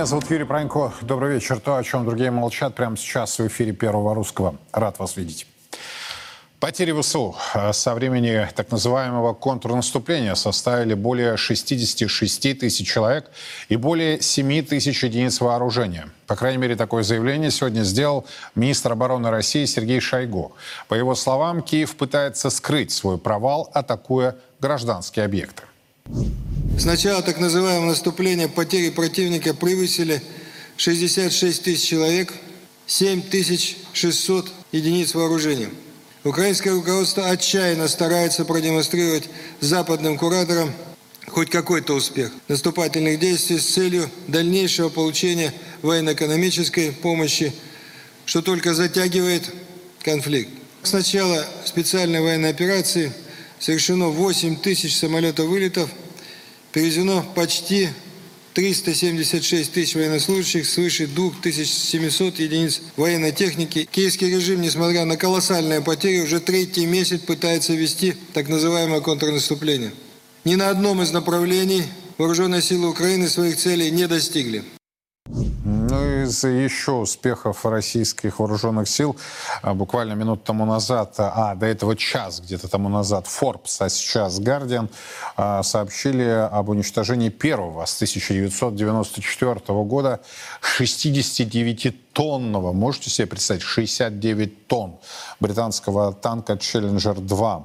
Меня зовут Юрий Пронько. Добрый вечер. То, о чем другие молчат, прямо сейчас в эфире Первого Русского. Рад вас видеть. Потери ВСУ со времени так называемого контрнаступления составили более 66 тысяч человек и более 7 тысяч единиц вооружения. По крайней мере, такое заявление сегодня сделал министр обороны России Сергей Шойгу. По его словам, Киев пытается скрыть свой провал, атакуя гражданские объекты. С начала так называемого наступления потери противника превысили 66 тысяч человек, 7600 единиц вооружения. Украинское руководство отчаянно старается продемонстрировать западным кураторам хоть какой-то успех наступательных действий с целью дальнейшего получения военно-экономической помощи, что только затягивает конфликт. С начала специальной военной операции совершено 8 тысяч самолетов перевезено почти 376 тысяч военнослужащих, свыше 2700 единиц военной техники. Киевский режим, несмотря на колоссальные потери, уже третий месяц пытается вести так называемое контрнаступление. Ни на одном из направлений вооруженные силы Украины своих целей не достигли. Ну, из еще успехов российских вооруженных сил а, буквально минут тому назад, а до этого час где-то тому назад Forbes, а сейчас Guardian а, сообщили об уничтожении первого с 1994 года 69-тонного, можете себе представить, 69 тонн британского танка Challenger-2.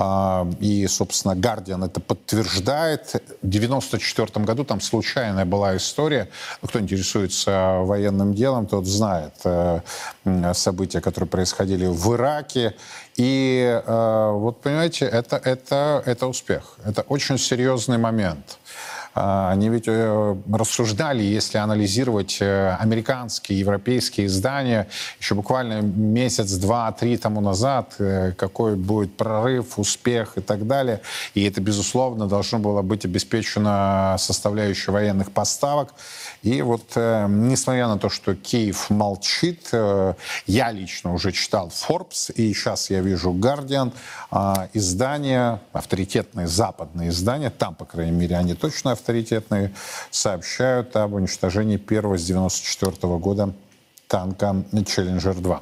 А, и, собственно, Guardian это подтверждает. В 1994 году там случайная была история. Кто интересуется военным делом, тот знает э, события, которые происходили в Ираке. И э, вот, понимаете, это, это, это успех. Это очень серьезный момент. А, они ведь э, рассуждали, если анализировать э, американские, европейские издания, еще буквально месяц, два, три тому назад, э, какой будет прорыв, успех и так далее. И это, безусловно, должно было быть обеспечено составляющей военных поставок. И вот, несмотря на то, что Киев молчит, я лично уже читал Forbes, и сейчас я вижу Guardian, а, издания, авторитетные западные издания, там, по крайней мере, они точно авторитетные, сообщают об уничтожении первого с 94 года танка «Челленджер-2».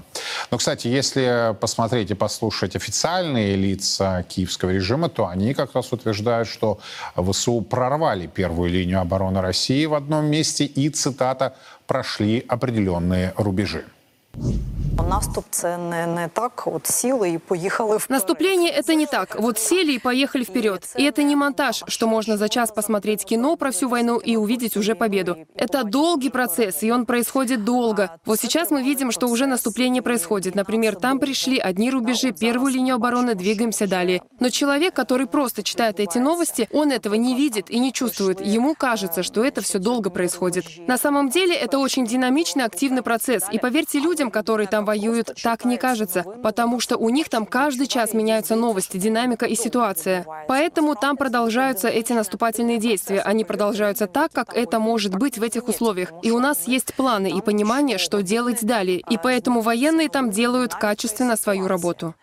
Но, кстати, если посмотреть и послушать официальные лица киевского режима, то они как раз утверждают, что ВСУ прорвали первую линию обороны России в одном месте и, цитата, «прошли определенные рубежи». Наступ це не, не так, от сіли и поехали вперед. Наступление — это не так. Вот сели и поехали вперед. И это не монтаж, что можно за час посмотреть кино про всю войну и увидеть уже победу. Это долгий процесс, и он происходит долго. Вот сейчас мы видим, что уже наступление происходит. Например, там пришли одни рубежи, первую линию обороны, двигаемся далее. Но человек, который просто читает эти новости, он этого не видит и не чувствует. Ему кажется, что это все долго происходит. На самом деле это очень динамичный, активный процесс. И поверьте людям, которые там воюют, так не кажется, потому что у них там каждый час меняются новости, динамика и ситуация. Поэтому там продолжаются эти наступательные действия. Они продолжаются так, как это может быть в этих условиях. И у нас есть планы и понимание, что делать далее. И поэтому военные там делают качественно свою работу.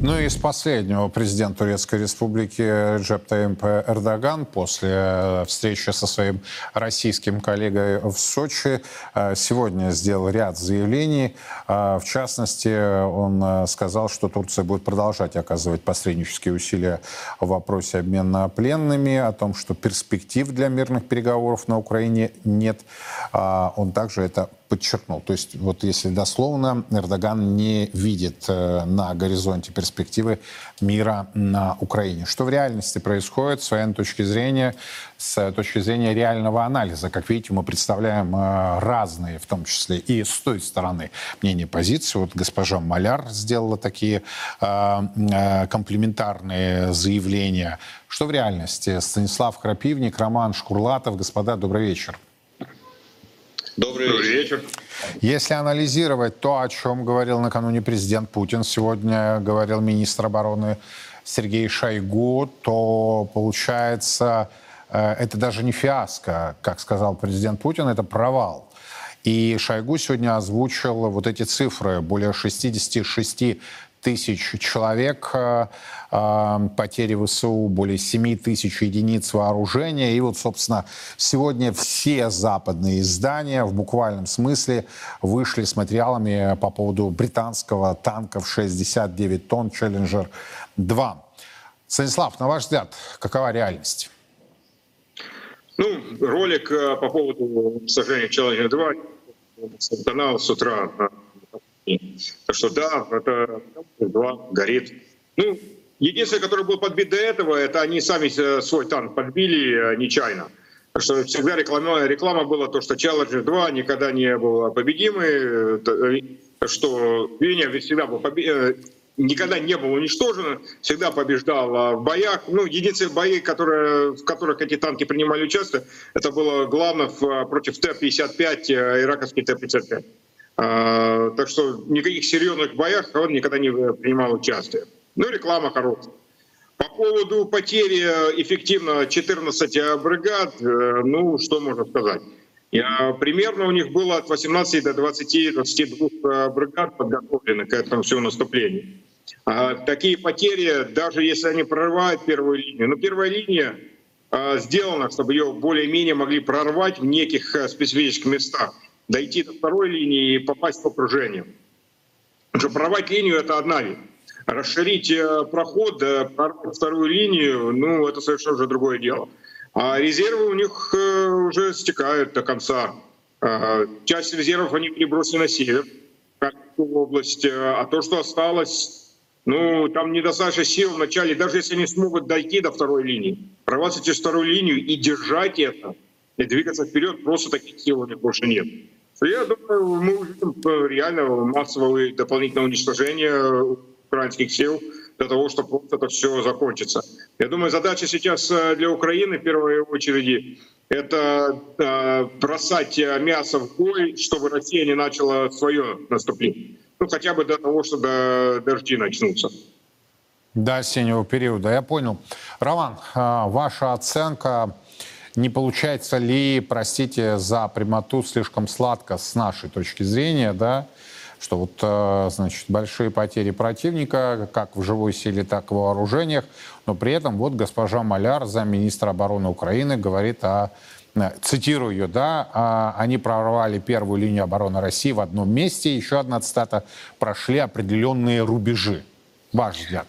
Ну и из последнего президент Турецкой Республики Реджеп Таимп Эрдоган после э, встречи со своим российским коллегой в Сочи э, сегодня сделал ряд заявлений. Э, в частности, он сказал, что Турция будет продолжать оказывать посреднические усилия в вопросе обмена пленными, о том, что перспектив для мирных переговоров на Украине нет. Он также это подчеркнул. То есть вот если дословно, Эрдоган не видит э, на горизонте перспективы мира на Украине. Что в реальности происходит с военной точки зрения, с точки зрения реального анализа? Как видите, мы представляем э, разные, в том числе и с той стороны, мнения позиции. Вот госпожа Маляр сделала такие э, комплементарные заявления. Что в реальности? Станислав Крапивник, Роман Шкурлатов. Господа, добрый вечер. Добрый, Добрый вечер. Если анализировать то, о чем говорил накануне президент Путин, сегодня говорил министр обороны Сергей Шойгу, то получается, э, это даже не фиаско, как сказал президент Путин, это провал. И Шойгу сегодня озвучил вот эти цифры, более 66 тысяч человек, э, э, потери ВСУ более 7 тысяч единиц вооружения. И вот, собственно, сегодня все западные издания в буквальном смысле вышли с материалами по поводу британского танка в 69 тонн «Челленджер 2». Станислав, на ваш взгляд, какова реальность? Ну, ролик э, по поводу сожжения Челленджер 2 канал с утра. Так что да, это 2 горит. Ну, единственное, которое был подбит до этого, это они сами свой танк подбили э, нечаянно. Так что всегда реклама, реклама была то, что Challenger 2 никогда не был победимый, э, что Веня всегда был победим никогда не был уничтожен, всегда побеждал а, в боях. Ну, единственные бои, которые, в которых эти танки принимали участие, это было главное против Т-55, э, ираковский Т-55. А, так что никаких серьезных боях он никогда не принимал участие. Ну, реклама хорошая. По поводу потери э, эффективно 14 бригад, э, ну, что можно сказать? Примерно у них было от 18 до 20-22 бригад подготовлены к этому всему наступлению. А, такие потери, даже если они прорывают первую линию, но первая линия сделана, чтобы ее более-менее могли прорвать в неких специфических местах, дойти до второй линии и попасть в окружение. Потому прорвать линию — это одна вещь. Расширить э, проход, э, прорвать вторую линию, ну, это совершенно уже другое дело. А резервы у них э, уже стекают до конца. Часть резервов они перебросили на север, как область, а то, что осталось, ну, там недостаточно сил в начале, даже если они смогут дойти до второй линии, прорваться через вторую линию и держать это, и двигаться вперед, просто таких сил у них больше нет. Я думаю, мы увидим э, реально массовое дополнительное уничтожение украинских сил для того, чтобы просто это все закончится. Я думаю, задача сейчас э, для Украины в первой очереди это э, бросать мясо в бой, чтобы Россия не начала свое наступление ну, хотя бы до того, что до дожди начнутся. До осеннего периода, я понял. Роман, ваша оценка, не получается ли, простите за прямоту, слишком сладко с нашей точки зрения, да, что вот, а, значит, большие потери противника, как в живой силе, так и в вооружениях, но при этом вот госпожа Маляр, замминистра обороны Украины, говорит о Э, цитирую ее, да, а, они прорвали первую линию обороны России в одном месте, еще одна цитата, прошли определенные рубежи. Ваш взгляд.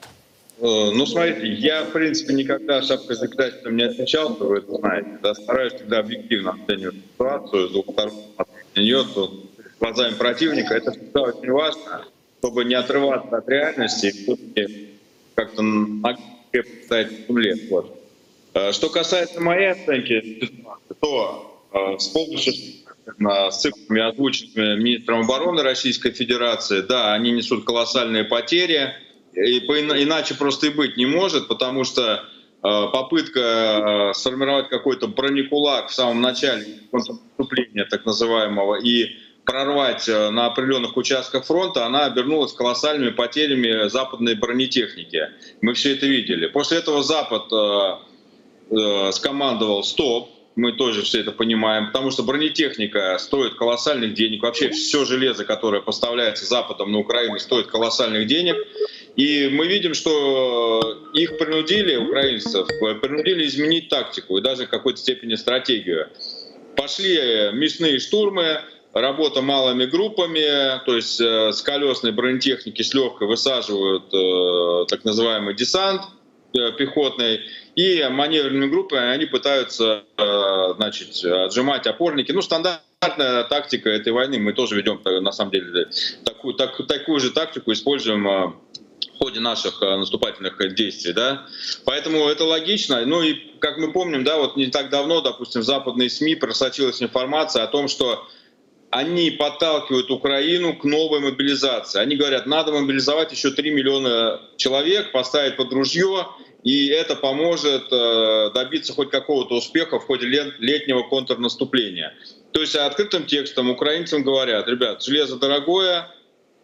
Э, ну, смотрите, я, в принципе, никогда шапкой законодательством не отвечал, вы это знаете. Да, стараюсь всегда объективно оценивать ситуацию, с двух сторон на нее, то глазами противника. Это всегда очень важно, чтобы не отрываться от реальности и как-то поставить в земле. Вот. Э, что касается моей оценки то э, с помощью цифрами, озвученными министром обороны Российской Федерации, да, они несут колоссальные потери, и иначе просто и быть не может, потому что э, попытка сформировать какой-то бронекулак в самом начале контрнаступления так называемого и прорвать на определенных участках фронта, она обернулась колоссальными потерями западной бронетехники. Мы все это видели. После этого Запад э, скомандовал «стоп», мы тоже все это понимаем, потому что бронетехника стоит колоссальных денег. Вообще все железо, которое поставляется Западом на Украину, стоит колоссальных денег. И мы видим, что их принудили, украинцев, принудили изменить тактику и даже в какой-то степени стратегию. Пошли мясные штурмы, работа малыми группами, то есть э, с колесной бронетехники с легкой высаживают э, так называемый десант э, пехотный, и маневренными группами они пытаются э, значит, отжимать опорники. Ну, стандартная тактика этой войны. Мы тоже ведем, на самом деле, такую, так, такую же тактику, используем в ходе наших наступательных действий, да. Поэтому это логично. Ну и, как мы помним, да, вот не так давно, допустим, в западные СМИ просочилась информация о том, что они подталкивают Украину к новой мобилизации. Они говорят, надо мобилизовать еще 3 миллиона человек, поставить под ружье, и это поможет э, добиться хоть какого-то успеха в ходе летнего контрнаступления. То есть открытым текстом украинцам говорят, ребят, железо дорогое, э,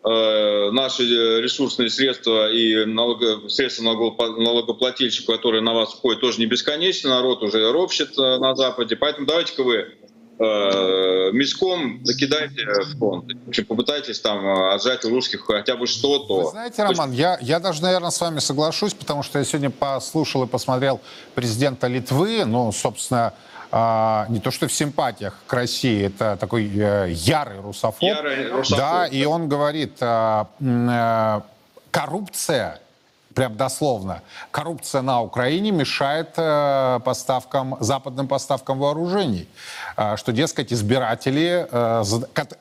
наши ресурсные средства и налого, средства налогоплательщиков, которые на вас входят, тоже не бесконечны, народ уже ропщет э, на Западе, поэтому давайте-ка вы э, мешком закидайте в общем, попытайтесь там э, отжать у русских хотя бы что-то. Вы знаете, Роман, я, я даже, наверное, с вами соглашусь, потому что я сегодня послушал и посмотрел президента Литвы, ну, собственно, а, не то что в симпатиях к России, это такой э, ярый русофоб. Ярый русофоб, Да, да. и он говорит, а, э, коррупция, прям дословно, коррупция на Украине мешает э, поставкам, западным поставкам вооружений. А, что, дескать, избиратели, э,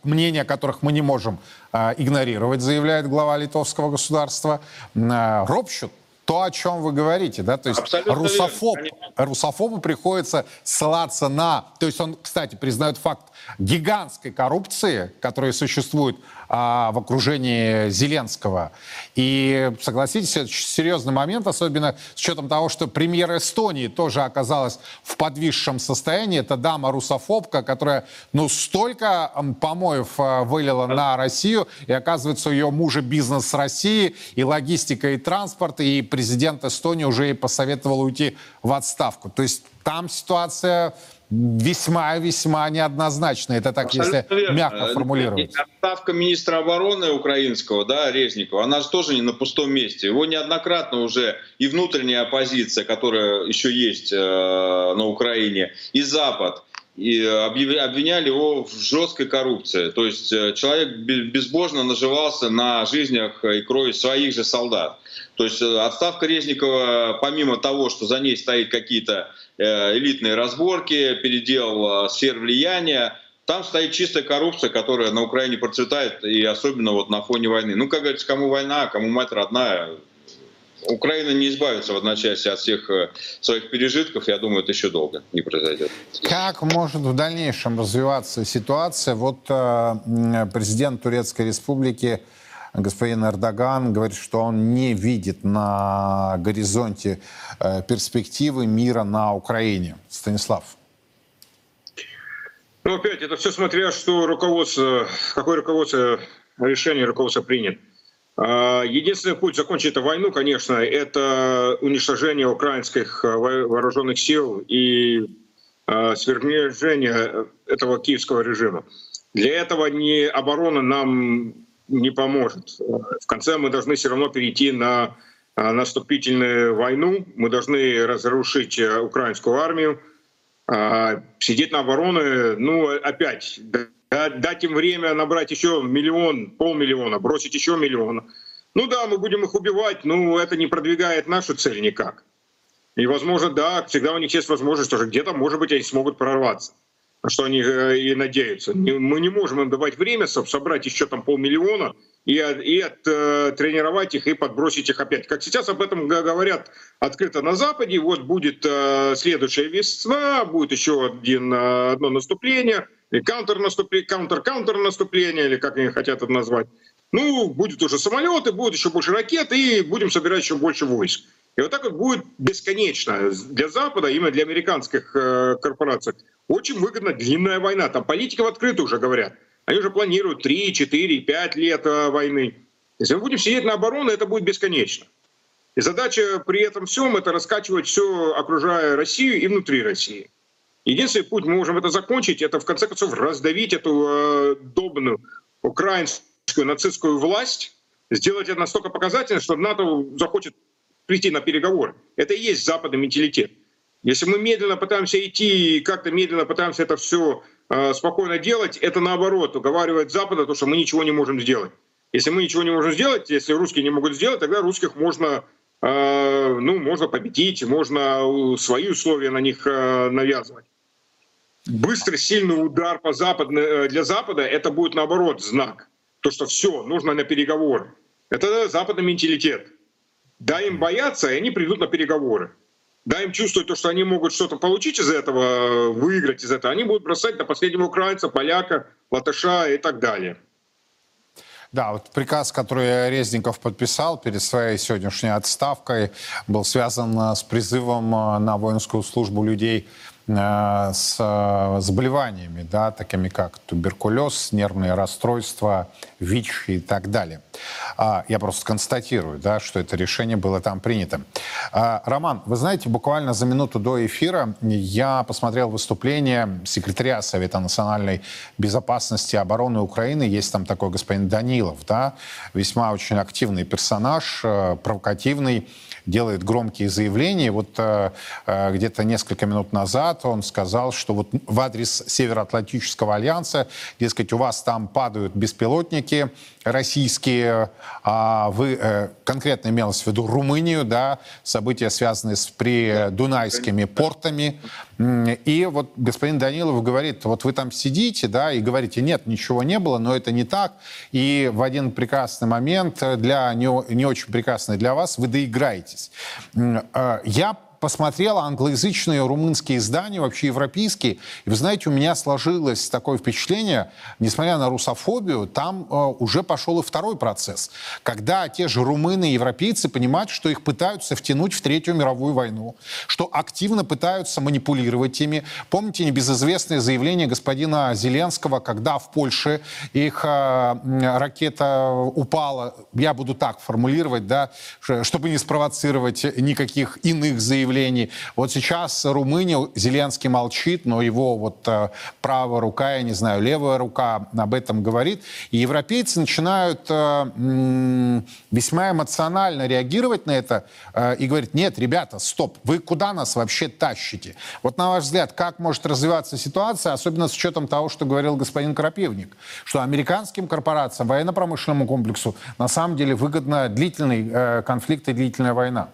мнение которых мы не можем э, игнорировать, заявляет глава литовского государства, э, ропщут то, о чем вы говорите, да, то есть Абсолютно русофоб, верно, русофобу приходится ссылаться на, то есть он, кстати, признает факт гигантской коррупции, которая существует а, в окружении Зеленского. И согласитесь, это серьезный момент, особенно с учетом того, что премьер Эстонии тоже оказалась в подвисшем состоянии. Это дама русофобка, которая, ну, столько помоев а, вылила на Россию, и оказывается, у ее мужа бизнес с Россией, и логистика, и транспорт, и президент Эстонии уже ей посоветовал уйти в отставку. То есть там ситуация весьма-весьма неоднозначная. Это так, Абсолютно если верно. мягко Э, формулировать. Отставка министра обороны украинского, да, Резникова, она же тоже не на пустом месте. Его неоднократно уже и внутренняя оппозиция, которая еще есть э, на Украине, и Запад, и объяви- обвиняли его в жесткой коррупции. То есть э, человек бе- безбожно наживался на жизнях и крови своих же солдат. То есть э, отставка Резникова, помимо того, что за ней стоит какие-то э, элитные разборки, передел э, сфер влияния, там стоит чистая коррупция, которая на Украине процветает, и особенно вот на фоне войны. Ну, как говорится, кому война, кому мать родная. Украина не избавится в одночасье от всех э, своих пережитков. Я думаю, это еще долго не произойдет. Как может в дальнейшем развиваться ситуация? Вот э, президент Турецкой Республики господин Эрдоган говорит, что он не видит на горизонте э, перспективы мира на Украине. Станислав. Ну, опять, это все смотря, что руководство, какое руководство решение руководство принят. А, Единственный путь закончить эту войну, конечно, это уничтожение украинских во- вооруженных сил и а, свержение этого киевского режима. Для этого ни оборона нам не поможет. В конце мы должны все равно перейти на а, наступительную войну. Мы должны разрушить а, украинскую армию, а, сидеть на обороне, ну, опять, да- дать им время набрать еще миллион, полмиллиона, бросить еще миллион. Ну да, мы будем их убивать, но это не продвигает нашу цель никак. И, возможно, да, всегда у них есть возможность, что где-то, может быть, они смогут прорваться. Что они э, и надеются. Мы не можем им давать время, собрать еще там полмиллиона и, и от, э, тренировать их и подбросить их опять. Как сейчас об этом говорят открыто на Западе. Вот будет э, следующая весна, будет еще один, э, одно наступление, или контрнаступление, контр-контр наступление, или как они хотят это назвать. Ну, будет уже самолеты, будет еще больше ракет, и будем собирать еще больше войск. И вот так вот будет бесконечно. Для Запада, именно для американских э, корпораций, очень выгодна длинная война. Там политики в открытую уже говорят. Они уже планируют 3, 4, 5 лет э, войны. Если мы будем сидеть на обороне, это будет бесконечно. И задача при этом всем это раскачивать все, окружая Россию и внутри России. Единственный путь мы можем это закончить, это в конце концов раздавить эту э, долбанную украинскую нацистскую власть, сделать это настолько показательно, что НАТО захочет прийти на переговоры. Это и есть западный менталитет. Если мы медленно пытаемся идти и как-то медленно пытаемся это все э, спокойно делать, это наоборот уговаривает Запада, то, что мы ничего не можем сделать. Если мы ничего не можем сделать, если русские не могут сделать, тогда русских можно, э, ну, можно победить, можно свои условия на них э, навязывать. Быстрый, сильный удар по западно, э, для Запада это будет наоборот знак. То, что все, нужно на переговоры. Это западный менталитет. Дай им бояться, и они придут на переговоры. Дай им чувствовать то, что они могут что-то получить из этого, выиграть из этого. Они будут бросать на последнего украинца, поляка, латыша и так далее. Да, вот приказ, который Резников подписал перед своей сегодняшней отставкой, был связан э, с призывом э, на воинскую службу людей с э, заболеваниями, да, такими как туберкулез, нервные расстройства, ВИЧ и так далее. А, я просто констатирую, да, что это решение было там принято. А, Роман, вы знаете, буквально за минуту до эфира я посмотрел выступление секретаря Совета национальной безопасности и обороны Украины. Есть там такой господин Данилов, да, весьма очень активный персонаж, э, провокативный, делает громкие заявления. Вот э, э, где-то несколько минут назад он сказал, что вот в адрес Североатлантического альянса, дескать, у вас там падают беспилотники российские, а вы э, конкретно имелось в виду Румынию, да, события, связанные с придунайскими портами. И вот господин Данилов говорит, вот вы там сидите, да, и говорите, нет, ничего не было, но это не так. И в один прекрасный момент, для не, не очень прекрасный для вас, вы доиграетесь. Э, я посмотрел англоязычные румынские издания, вообще европейские, и вы знаете, у меня сложилось такое впечатление, несмотря на русофобию, там э, уже пошел и второй процесс, когда те же румыны и европейцы понимают, что их пытаются втянуть в Третью мировую войну, что активно пытаются манипулировать ими. Помните небезызвестное заявление господина Зеленского, когда в Польше их э, ракета упала, я буду так формулировать, да, чтобы не спровоцировать никаких иных заявлений, заявлений. Вот сейчас Румыния, Зеленский молчит, но его вот э, правая рука, я не знаю, левая рука об этом говорит. И европейцы начинают э, весьма эмоционально реагировать на это э, и говорить, нет, ребята, стоп, вы куда нас вообще тащите? Вот на ваш взгляд, как может развиваться ситуация, особенно с учетом того, что говорил господин Крапивник, что американским корпорациям, военно-промышленному комплексу на самом деле выгодно длительный конфликт и длительная война?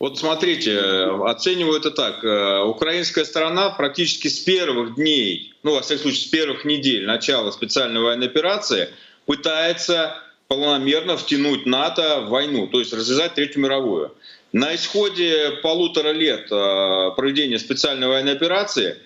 Вот смотрите, оцениваю это так. Э, украинская сторона практически с первых дней, ну, во всяком случае, с первых недель начала специальной военной операции пытается полномерно втянуть НАТО в войну, то есть развязать Третью мировую. На исходе полутора лет э, проведения специальной военной операции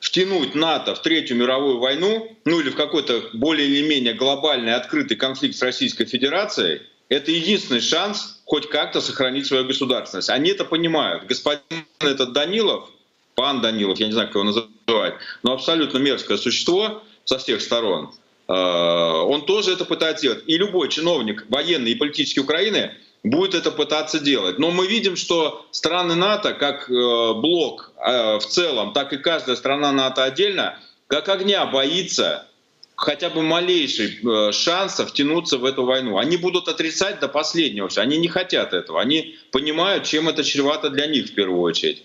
втянуть НАТО в Третью мировую войну, ну или в какой-то более или менее глобальный открытый конфликт с Российской Федерацией, это единственный шанс хоть как-то сохранить свою государственность. Они это понимают. Господин этот Данилов, пан Данилов, я не знаю, как его называть, но абсолютно мерзкое существо со всех сторон, э, он тоже это пытается делать. И любой чиновник военный и политический Украины будет это пытаться делать. Но мы видим, что страны НАТО, как э, блок э, в целом, так и каждая страна НАТО отдельно, как огня боится хотя бы малейший э, шанса втянуться в эту войну. Они будут отрицать до последнего. Они не хотят этого. Они понимают, чем это чревато для них в первую очередь.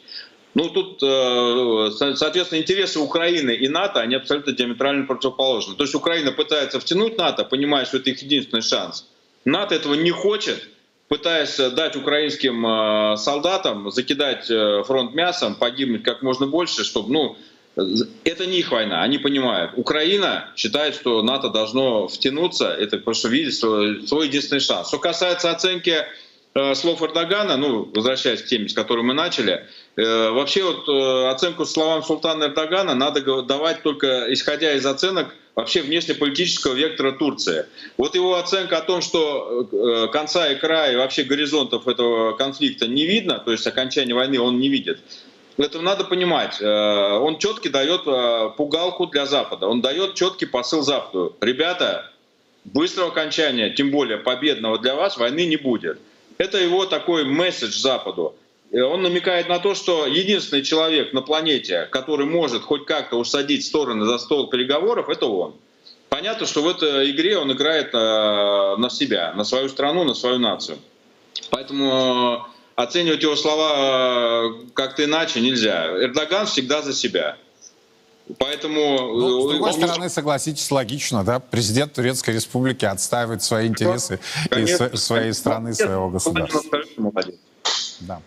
Ну, тут, э, соответственно, интересы Украины и НАТО, они абсолютно диаметрально противоположны. То есть Украина пытается втянуть НАТО, понимая, что это их единственный шанс. НАТО этого не хочет, пытаясь дать украинским э, солдатам закидать фронт мясом, погибнуть как можно больше, чтобы, ну, это не их война, они понимают. Украина считает, что НАТО должно втянуться, это просто видеть свой, свой единственный шанс. Что касается оценки э, слов Эрдогана, ну, возвращаясь к теме, с которой мы начали, э, вообще вот э, оценку словам султана Эрдогана надо давать только исходя из оценок вообще внешнеполитического вектора Турции. Вот его оценка о том, что конца и края, вообще горизонтов этого конфликта не видно, то есть окончания войны он не видит, это надо понимать. Э, он четкий дает э, пугалку для Запада. Он дает четкий посыл Западу. Ребята, быстрого окончания, тем более победного для вас, войны не будет. Это его такой месседж Западу. Он намекает на то, что единственный человек на планете, который может хоть как-то усадить стороны за стол переговоров, это он. Понятно, что в этой игре он играет э, на себя, на свою страну, на свою нацию. Поэтому оценивать его слова э, как-то иначе нельзя. Эрдоган всегда за себя. Поэтому... Ну, с другой он... стороны, согласитесь, логично, да? Президент Турецкой Республики отстаивает свои интересы Конечно. и своей страны, своего государства. Да.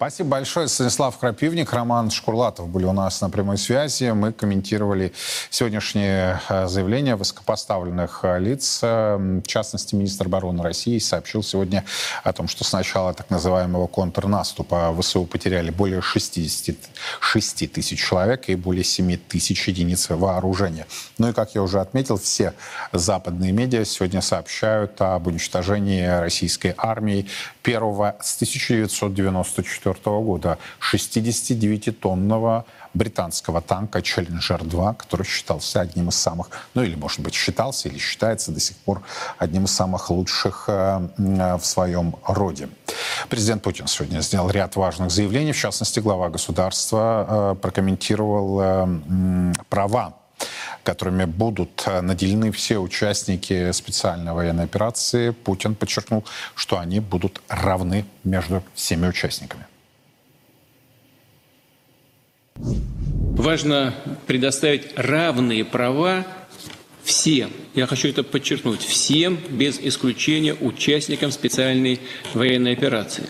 Спасибо большое. Станислав Крапивник, Роман Шкурлатов были у нас на прямой связи. Мы комментировали сегодняшнее э, заявление высокопоставленных э, лиц. Э, в частности, министр обороны России сообщил сегодня о том, что с начала так называемого контрнаступа ВСУ потеряли более 66 тысяч человек и более 7 тысяч единиц вооружения. Ну и, как я уже отметил, все западные медиа сегодня сообщают об уничтожении российской армии первого с 1994 1944 года 69-тонного британского танка «Челленджер-2», который считался одним из самых, ну или, может быть, считался или считается до сих пор одним из самых лучших э, в своем роде. Президент Путин сегодня сделал ряд важных заявлений. В частности, глава государства э, прокомментировал э, права которыми будут наделены все участники специальной военной операции, Путин подчеркнул, что они будут равны между всеми участниками. Важно предоставить равные права всем, я хочу это подчеркнуть, всем без исключения участникам специальной военной операции.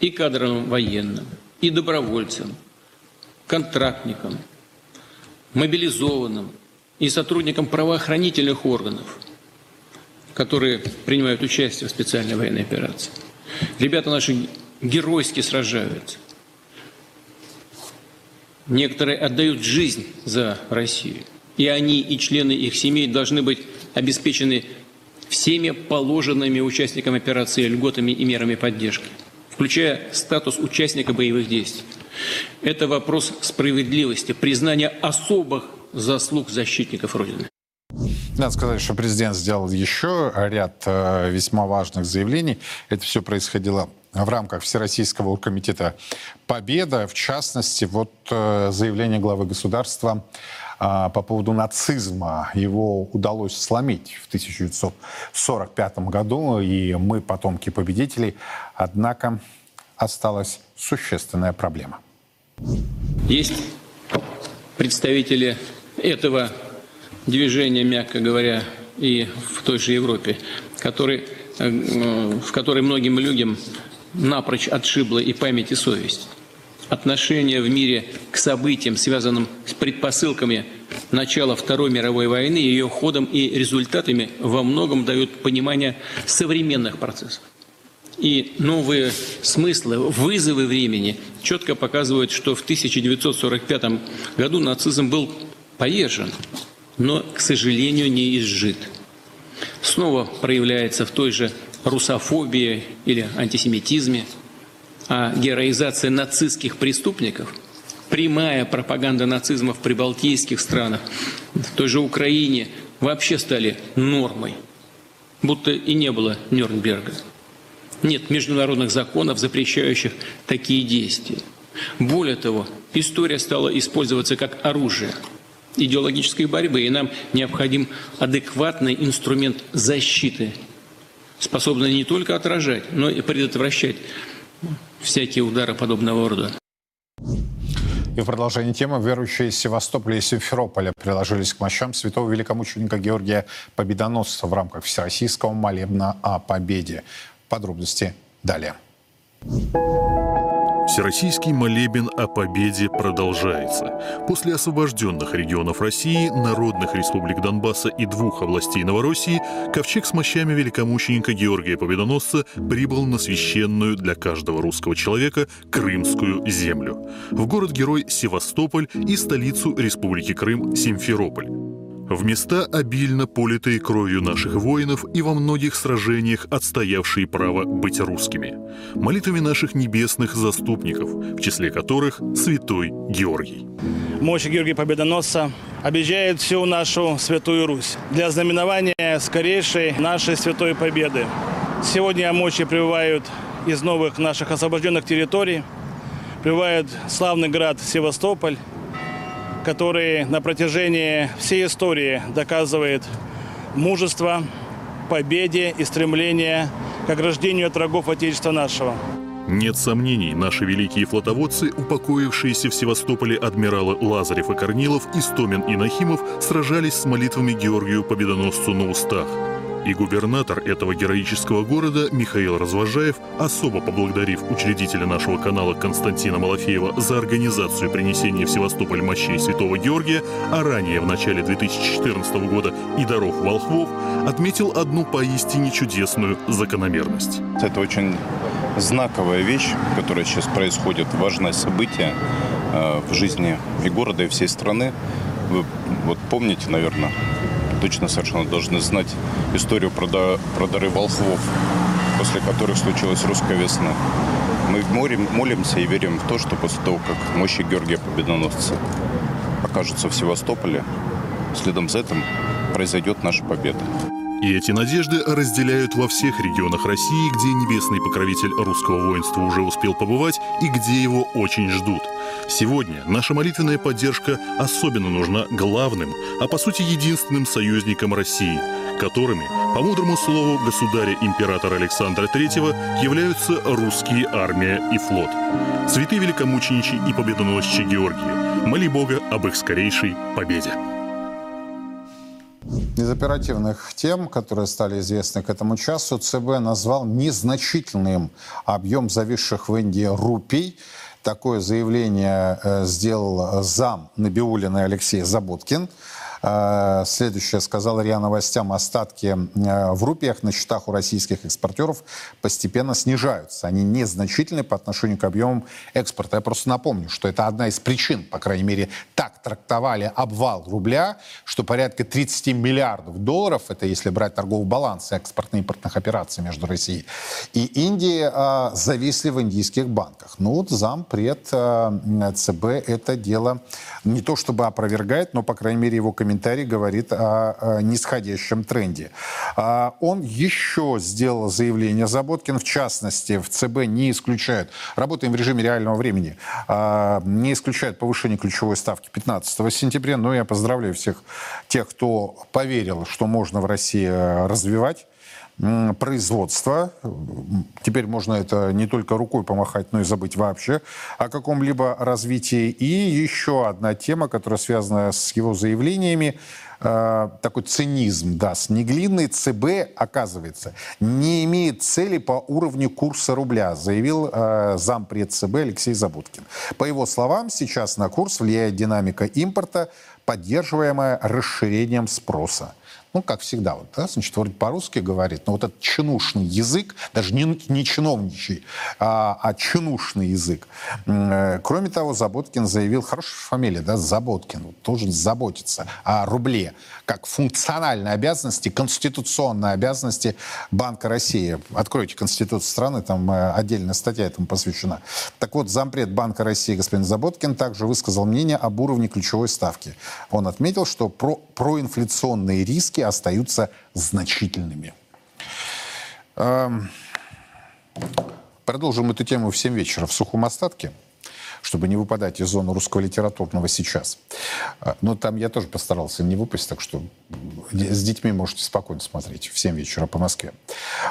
И кадровым военным, и добровольцам, контрактникам, мобилизованным и сотрудникам правоохранительных органов, которые принимают участие в специальной военной операции. Ребята наши геройски сражаются. Некоторые отдают жизнь за Россию. И они, и члены их семей должны быть обеспечены всеми положенными участникам операции льготами и мерами поддержки, включая статус участника боевых действий. Это вопрос справедливости, признания особых заслуг защитников Родины. Надо сказать, что президент сделал еще ряд э, весьма важных заявлений. Это все происходило в рамках Всероссийского оргкомитета «Победа». В частности, вот э, заявление главы государства э, по поводу нацизма. Его удалось сломить в 1945 году, и мы потомки победителей. Однако осталась существенная проблема. Есть представители этого движения, мягко говоря, и в той же Европе, который, э, в которой многим людям напрочь отшибла и память, и совесть. Отношение в мире к событиям, связанным с предпосылками начала Второй мировой войны, ее ходом и результатами во многом дают понимание современных процессов. И новые смыслы, вызовы времени четко показывают, что в 1945 году нацизм был повержен, но, к сожалению, не изжит. Снова проявляется в той же русофобии или антисемитизме, а героизация нацистских преступников, прямая пропаганда нацизма в прибалтийских странах, в той же Украине вообще стали нормой, будто и не было Нюрнберга. Нет международных законов, запрещающих такие действия. Более того, история стала использоваться как оружие идеологической борьбы, и нам необходим адекватный инструмент защиты, способный не только отражать, но и предотвращать всякие удары подобного рода. И в продолжении темы верующие из Севастополя и Симферополя приложились к мощам святого великомученика Георгия Победоносца в рамках Всероссийского молебна о победе. Подробности далее. Всероссийский молебен о победе продолжается. После освобожденных регионов России, народных республик Донбасса и двух областей Новороссии, ковчег с мощами великомученика Георгия Победоносца прибыл на священную для каждого русского человека Крымскую землю. В город-герой Севастополь и столицу Республики Крым Симферополь в места, обильно политые кровью наших воинов и во многих сражениях отстоявшие право быть русскими, молитвами наших небесных заступников, в числе которых святой Георгий. Мощь Георгия Победоносца объезжает всю нашу Святую Русь для знаменования скорейшей нашей Святой Победы. Сегодня мощи прибывают из новых наших освобожденных территорий, прибывает славный град Севастополь, который на протяжении всей истории доказывает мужество, победе и стремление к ограждению от врагов Отечества нашего. Нет сомнений, наши великие флотоводцы, упокоившиеся в Севастополе адмиралы Лазарев и Корнилов, Истомин и Нахимов, сражались с молитвами Георгию Победоносцу на устах – и губернатор этого героического города Михаил Развожаев, особо поблагодарив учредителя нашего канала Константина Малафеева за организацию принесения в Севастополь мощей Святого Георгия, а ранее в начале 2014 года и даров волхвов, отметил одну поистине чудесную закономерность. Это очень знаковая вещь, которая сейчас происходит, важное событие э, в жизни и города, и всей страны. Вы вот помните, наверное, точно совершенно должны знать историю про, про дары волхвов, после которых случилась русская весна. Мы молимся и верим в то, что после того, как мощи Георгия Победоносца окажутся в Севастополе, следом за этим произойдет наша победа. И эти надежды разделяют во всех регионах России, где небесный покровитель русского воинства уже успел побывать и где его очень ждут. Сегодня наша молитвенная поддержка особенно нужна главным, а по сути единственным союзникам России, которыми, по мудрому слову государя-императора Александра III, являются русские армия и флот. Святые великомученичи и победоносчи Георгия, моли Бога об их скорейшей победе. Из оперативных тем, которые стали известны к этому часу, ЦБ назвал незначительным объем зависших в Индии рупий. Такое заявление э, сделал зам Набиулина Алексей Заботкин. Э, следующее сказал РИА Новостям. Остатки э, в рупиях на счетах у российских экспортеров постепенно снижаются. Они незначительны по отношению к объемам экспорта. Я просто напомню, что это одна из причин, по крайней мере, так трактовали обвал рубля, что порядка 30 миллиардов долларов, это если брать торговый баланс экспортно-импортных операций между Россией и Индией, э, зависли в индийских банках. Ну вот зампред ЦБ это дело не то чтобы опровергает, но, по крайней мере, его комментарий комментарий говорит о, нисходящем тренде. А, он еще сделал заявление, Заботкин в частности, в ЦБ не исключает, работаем в режиме реального времени, а, не исключает повышение ключевой ставки 15 сентября, но я поздравляю всех тех, кто поверил, что можно в России развивать производства. Теперь можно это не только рукой помахать, но и забыть вообще о каком-либо развитии. И еще одна тема, которая связана с его заявлениями, э, такой цинизм, да, снеглинный ЦБ, оказывается, не имеет цели по уровню курса рубля, заявил э, зампред ЦБ Алексей Забудкин. По его словам, сейчас на курс влияет динамика импорта, поддерживаемая расширением спроса ну, как всегда, вот, да, значит, вроде по-русски говорит, но вот этот чинушный язык, даже не, не чиновничий, а, а чинушный язык. Э, кроме того, Заботкин заявил, хорошая фамилия, да, Заботкин, должен заботиться о рубле, как функциональной обязанности, конституционной обязанности Банка России. Откройте Конституцию страны, там э, отдельная статья этому посвящена. Так вот, зампред Банка России господин Заботкин также высказал мнение об уровне ключевой ставки. Он отметил, что про, проинфляционные риски остаются значительными. Эм, продолжим эту тему в 7 вечера в сухом остатке чтобы не выпадать из зоны русского литературного сейчас. А, но там я тоже постарался не выпасть, так что с детьми можете спокойно смотреть в 7 вечера по Москве.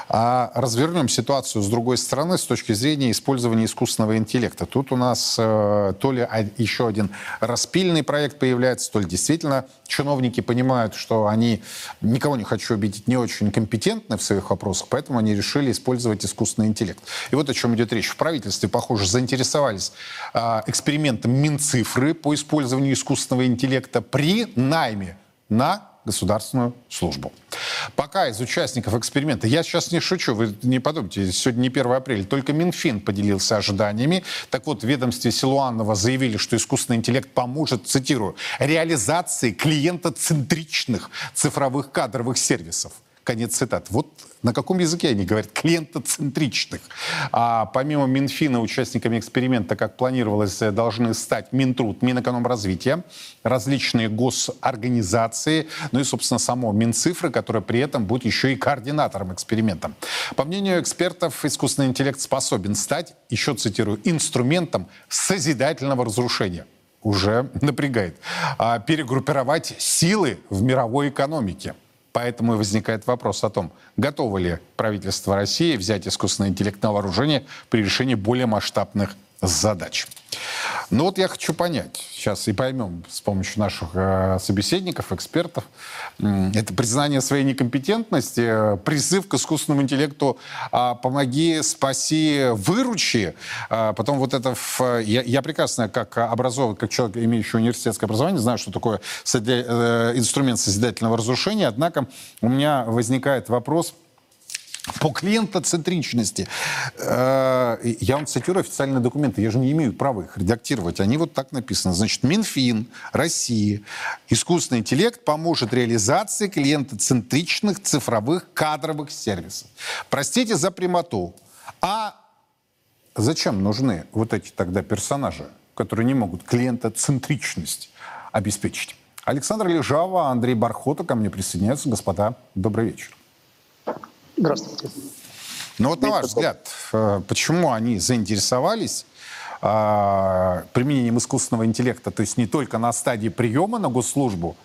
А развернем ситуацию с другой стороны, с точки зрения использования искусственного интеллекта. Тут у нас э, то ли еще один распильный проект появляется, то ли действительно чиновники понимают, что они, никого не хочу обидеть, не очень компетентны в своих вопросах, поэтому они решили использовать искусственный интеллект. И вот о чем идет речь. В правительстве, похоже, заинтересовались экспериментом Минцифры по использованию искусственного интеллекта при найме на государственную службу. Пока из участников эксперимента, я сейчас не шучу, вы не подумайте, сегодня не 1 апреля, только Минфин поделился ожиданиями. Так вот, в ведомстве Силуанова заявили, что искусственный интеллект поможет, цитирую, реализации клиентоцентричных цифровых кадровых сервисов. Конец цитат. Вот на каком языке они говорят? Клиентоцентричных. А помимо Минфина, участниками эксперимента, как планировалось, должны стать Минтруд, Минэкономразвития, различные госорганизации, ну и, собственно, само Минцифры, которое при этом будет еще и координатором эксперимента. По мнению экспертов, искусственный интеллект способен стать, еще цитирую, инструментом созидательного разрушения уже напрягает, а перегруппировать силы в мировой экономике. Поэтому и возникает вопрос о том, готово ли правительство России взять искусственный интеллект на вооружение при решении более масштабных задач. Ну вот я хочу понять, сейчас и поймем с помощью наших э, собеседников, экспертов, это признание своей некомпетентности, э, призыв к искусственному интеллекту. Э, «помоги, спаси, выручи». Э, потом вот это... Я, я прекрасно, как образован, как человек, имеющий университетское образование, знаю, что такое э, инструмент созидательного разрушения, однако у меня возникает вопрос – по клиентоцентричности. Э, я вам цитирую официальные документы. Я же не имею права их редактировать. Они вот так написаны. Значит, Минфин России, искусственный интеллект поможет реализации клиентоцентричных цифровых кадровых сервисов. Простите за прямоту. А зачем нужны вот эти тогда персонажи, которые не могут клиентоцентричность обеспечить? Александр Лежава, Андрей Бархота ко мне присоединяются. Господа, добрый вечер. Здравствуйте. Ну вот на ваш взгляд, э, почему они заинтересовались э, применением искусственного интеллекта, то есть не только на стадии приема на госслужбу,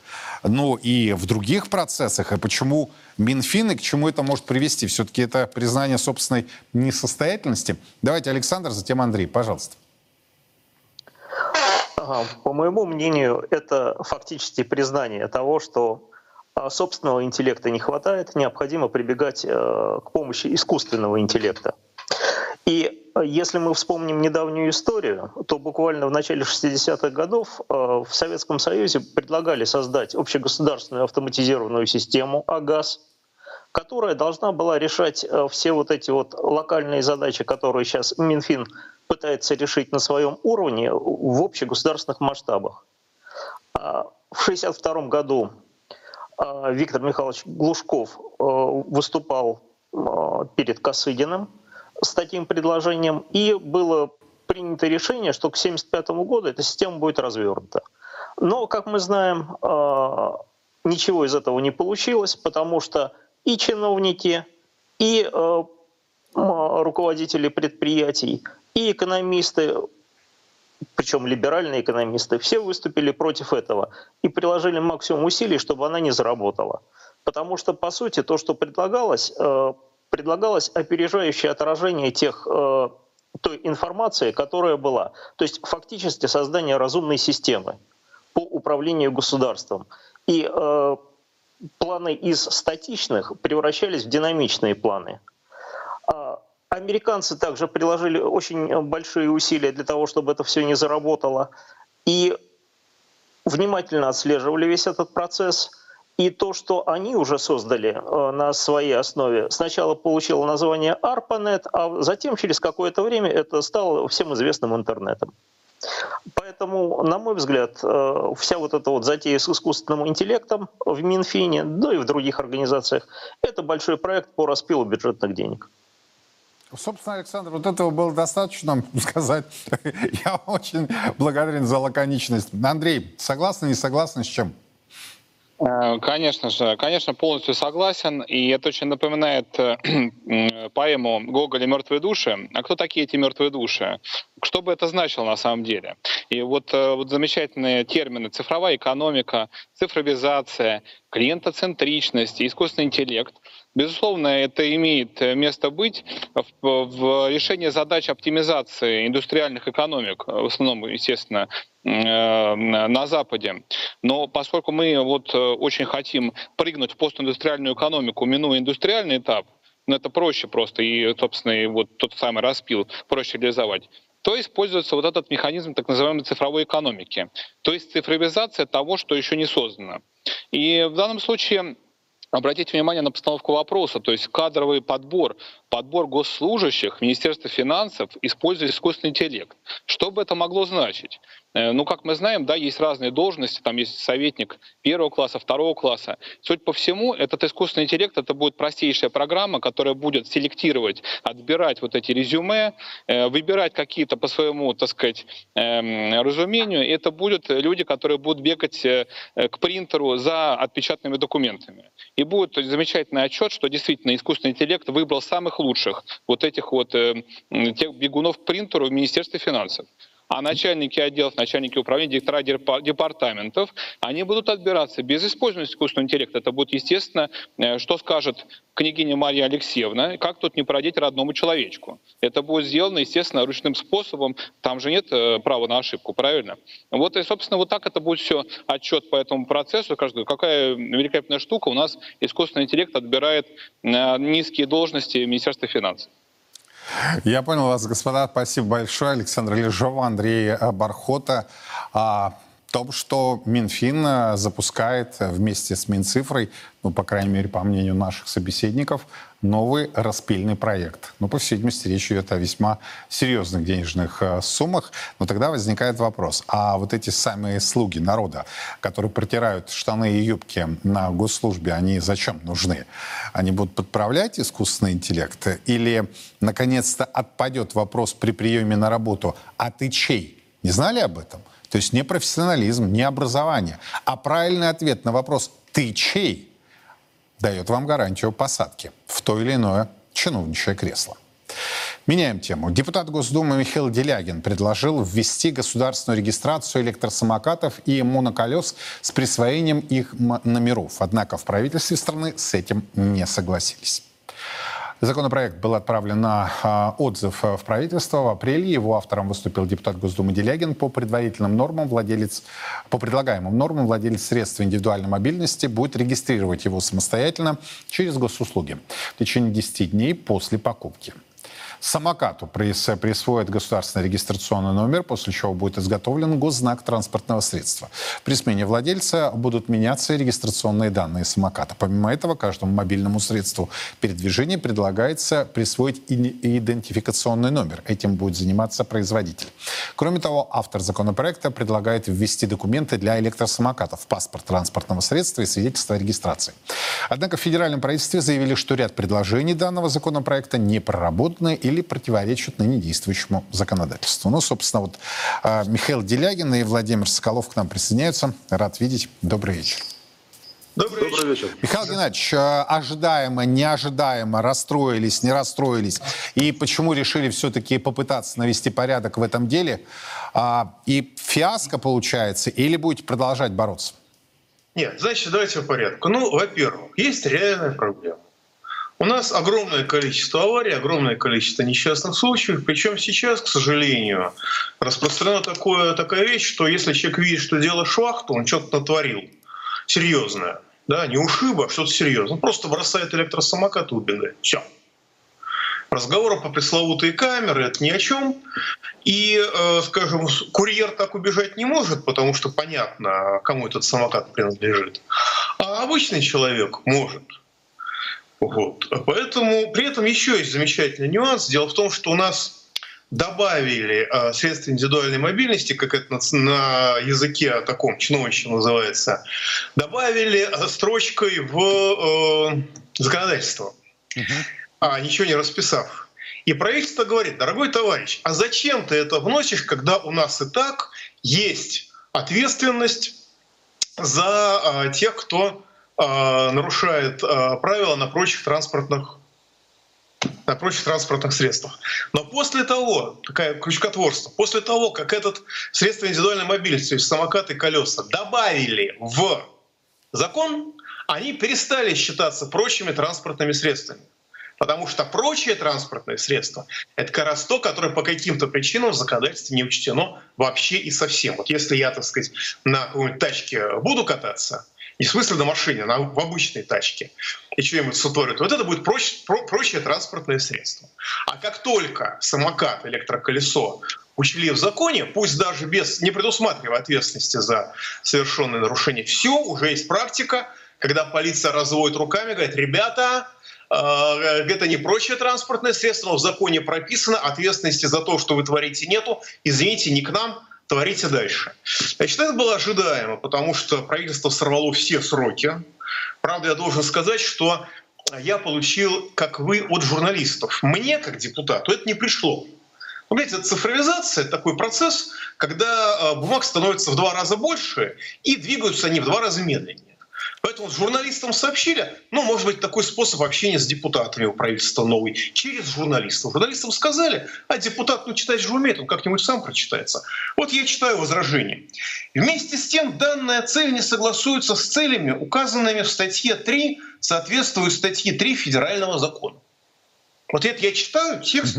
но и в других процессах, и почему Минфин и к чему это может привести? Все-таки это признание собственной несостоятельности. Давайте Александр, затем Андрей, пожалуйста. По моему мнению, это фактически признание того, что а, собственного интеллекта не хватает, необходимо прибегать э, к помощи искусственного интеллекта. И э, если мы вспомним недавнюю историю, то буквально в начале 60-х годов э, в Советском Союзе предлагали создать общегосударственную автоматизированную систему АГАЗ, которая должна была решать все вот эти вот локальные задачи, которые сейчас Минфин пытается решить на своем уровне в общегосударственных масштабах. А в 1962 году а, Виктор Михайлович Глушков а, выступал перед Косыгиным с таким предложением, и было принято решение, что к 1975 году эта система будет развернута. Но, как мы знаем, ничего из этого не получилось, потому что и чиновники, и руководители предприятий, и экономисты, причем либеральные экономисты, все выступили против этого и приложили максимум усилий, чтобы она не заработала. Потому что, по сути, то, что предлагалось, э, предлагалось опережающее отражение тех, э, той информации, которая была. То есть фактически создание разумной системы по управлению государством. И э, планы из статичных превращались в динамичные планы. Американцы также приложили очень большие усилия для того, чтобы это все не заработало. И внимательно отслеживали весь этот процесс. И то, что они уже создали э, на своей основе, сначала получило название ARPANET, а затем через какое-то время это стало всем известным интернетом. Поэтому, на мой взгляд, э, вся вот эта вот затея с искусственным интеллектом в Минфине, да и в других организациях, это большой проект по распилу бюджетных денег. Собственно, Александр, вот этого было достаточно сказать. Я очень благодарен за лаконичность. Андрей, согласны, не согласны с чем? Э, конечно же, конечно, полностью согласен. И это очень напоминает э, поэму Гоголя «Мертвые души». А кто такие эти мертвые души? Что бы это значило на самом деле? И вот, э, вот замечательные термины «цифровая экономика», «цифровизация», «клиентоцентричность», «искусственный интеллект» Безусловно, это имеет место быть в, в решении задач оптимизации индустриальных экономик, в основном, естественно, э, на Западе. Но поскольку мы вот э, очень хотим прыгнуть в постиндустриальную экономику, минуя индустриальный этап, ну это проще просто, и, собственно, и вот тот самый распил проще реализовать, то используется вот этот механизм так называемой цифровой экономики, то есть цифровизация того, что еще не создано. И в данном случае обратите внимание на постановку вопроса, то есть кадровый подбор, подбор госслужащих Министерства финансов используя искусственный интеллект. Что бы это могло значить? Э, ну, как мы знаем, да, есть разные должности, там есть советник первого класса, второго класса. Суть по всему, этот искусственный интеллект, это будет простейшая программа, которая будет селектировать, отбирать вот эти резюме, э, выбирать какие-то по своему, так сказать, эм, разумению. И это будут люди, которые будут бегать э, к принтеру за отпечатанными документами. И будет замечательный отчет, что действительно искусственный интеллект выбрал самых лучших вот этих вот тех бегунов к принтеру в Министерстве финансов а начальники отделов, начальники управления, директора департаментов, они будут отбираться без использования искусственного интеллекта. Это будет, естественно, э, что скажет княгиня Мария Алексеевна, как тут не породить родному человечку. Это будет сделано, естественно, ручным способом. Там же нет э, права на ошибку, правильно? Вот и, собственно, вот так это будет все отчет по этому процессу. Каждый, какая великолепная штука у нас искусственный интеллект отбирает э, низкие должности Министерства финансов. Я понял вас, господа. Спасибо большое. Александр Лежова, Андрей Бархота. Том, что Минфин э, запускает вместе с Минцифрой, ну, по крайней мере, по мнению наших собеседников, новый распильный проект. Ну, по всей видимости, речь идет о весьма серьезных денежных э, суммах. Но тогда возникает вопрос, а вот эти самые слуги народа, которые протирают штаны и юбки на госслужбе, они зачем нужны? Они будут подправлять искусственный интеллект? Или, наконец-то, отпадет вопрос при приеме на работу, а ты чей? Не знали об этом? То есть не профессионализм, не образование, а правильный ответ на вопрос «ты чей?» дает вам гарантию посадки в то или иное чиновничье кресло. Меняем тему. Депутат Госдумы Михаил Делягин предложил ввести государственную регистрацию электросамокатов и моноколес с присвоением их номеров. Однако в правительстве страны с этим не согласились. Законопроект был отправлен на а, отзыв в правительство в апреле. Его автором выступил депутат Госдумы Делягин. По предварительным нормам владелец, по предлагаемым нормам владелец средств индивидуальной мобильности будет регистрировать его самостоятельно через госуслуги в течение 10 дней после покупки. Самокату присвоит государственный регистрационный номер, после чего будет изготовлен госзнак транспортного средства. При смене владельца будут меняться регистрационные данные самоката. Помимо этого, каждому мобильному средству передвижения предлагается присвоить идентификационный номер. Этим будет заниматься производитель. Кроме того, автор законопроекта предлагает ввести документы для электросамокатов, паспорт транспортного средства и свидетельство о регистрации. Однако в федеральном правительстве заявили, что ряд предложений данного законопроекта не проработаны или противоречат ныне действующему законодательству. Ну, собственно, вот а, Михаил Делягин и Владимир Соколов к нам присоединяются. Рад видеть. Добрый вечер. Добрый вечер. Добрый вечер. Михаил Геннадьевич, а, ожидаемо, неожидаемо, расстроились, не расстроились, и почему решили все-таки попытаться навести порядок в этом деле? А, и фиаско получается, или будете продолжать бороться? Нет, значит, давайте по порядку. Ну, во-первых, есть реальная проблема. У нас огромное количество аварий, огромное количество несчастных случаев. Причем сейчас, к сожалению, распространена такое, такая вещь, что если человек видит, что дело швах, то он что-то натворил серьезное. Да, не ушиба, а что-то серьезное. Он просто бросает электросамокат и убегает. Все. Разговоры по пресловутые камеры — это ни о чем. И, э, скажем, курьер так убежать не может, потому что понятно, кому этот самокат принадлежит. А обычный человек может. Вот. Поэтому при этом еще есть замечательный нюанс. Дело в том, что у нас добавили э, средства индивидуальной мобильности, как это на, на языке таком чиновничьем называется, добавили строчкой в э, законодательство, uh-huh. а ничего не расписав. И правительство говорит, дорогой товарищ, а зачем ты это вносишь, когда у нас и так есть ответственность за э, тех, кто а, нарушает а, правила на прочих транспортных на прочих транспортных средствах. Но после того, такая крючкотворство, после того, как этот средство индивидуальной мобильности, то есть самокаты и колеса, добавили в закон, они перестали считаться прочими транспортными средствами. Потому что прочие транспортные средства — это как раз то, которое по каким-то причинам в законодательстве не учтено вообще и совсем. Вот если я, так сказать, на какой-нибудь тачке буду кататься, не в смысле на машине, а в обычной тачке, и что-нибудь сутворят, вот это будет проч, про, прочее транспортное средство. А как только самокат, электроколесо учли в законе, пусть даже без, не предусматривая ответственности за совершенное нарушение, все, уже есть практика, когда полиция разводит руками, говорит, ребята, э, это не прочее транспортное средство, но в законе прописано, ответственности за то, что вы творите, нету, извините, не к нам, творите дальше. Значит, это было ожидаемо, потому что правительство сорвало все сроки. Правда, я должен сказать, что я получил, как вы, от журналистов. Мне, как депутату, это не пришло. Вы понимаете, цифровизация — это такой процесс, когда э, бумаг становится в два раза больше, и двигаются они в два раза медленнее. Поэтому журналистам сообщили, ну, может быть, такой способ общения с депутатами у правительства новый, через журналистов. Журналистам сказали, а депутат, ну, читать же умеет, он как-нибудь сам прочитается. Вот я читаю возражение. Вместе с тем, данная цель не согласуется с целями, указанными в статье 3, соответствует статье 3 федерального закона. Вот это я читаю текст,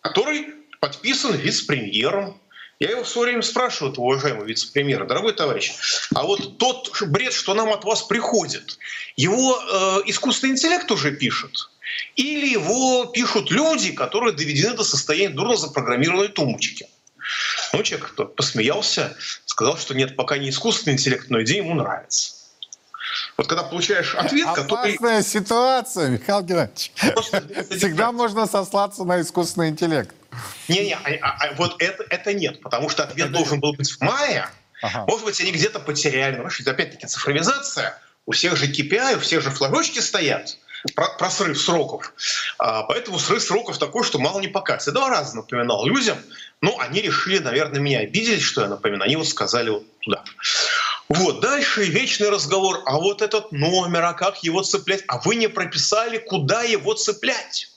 который подписан вице-премьером, я его все время спрашиваю, уважаемый вице-премьер, дорогой товарищ, а вот тот бред, что нам от вас приходит, его э, искусственный интеллект уже пишет? Или его пишут люди, которые доведены до состояния дурно запрограммированной тумбочки? Ну, человек посмеялся, сказал, что нет, пока не искусственный интеллект, но идея ему нравится. Вот когда получаешь ответ, Опасная который... ситуация, Михаил Геннадьевич. Всегда можно сослаться на искусственный интеллект. Не-не, а, а, а, вот это, это нет, потому что ответ должен был быть в мае. Ага. Может быть, они где-то потеряли. Ну, опять-таки, цифровизация. У всех же KPI, у всех же флажочки стоят про, про срыв сроков. А, поэтому срыв сроков такой, что мало не покажется. Я два раза напоминал людям, но они решили, наверное, меня обидеть, что я напоминаю. Они вот сказали вот туда. Вот, дальше вечный разговор. А вот этот номер, а как его цеплять? А вы не прописали, куда его цеплять.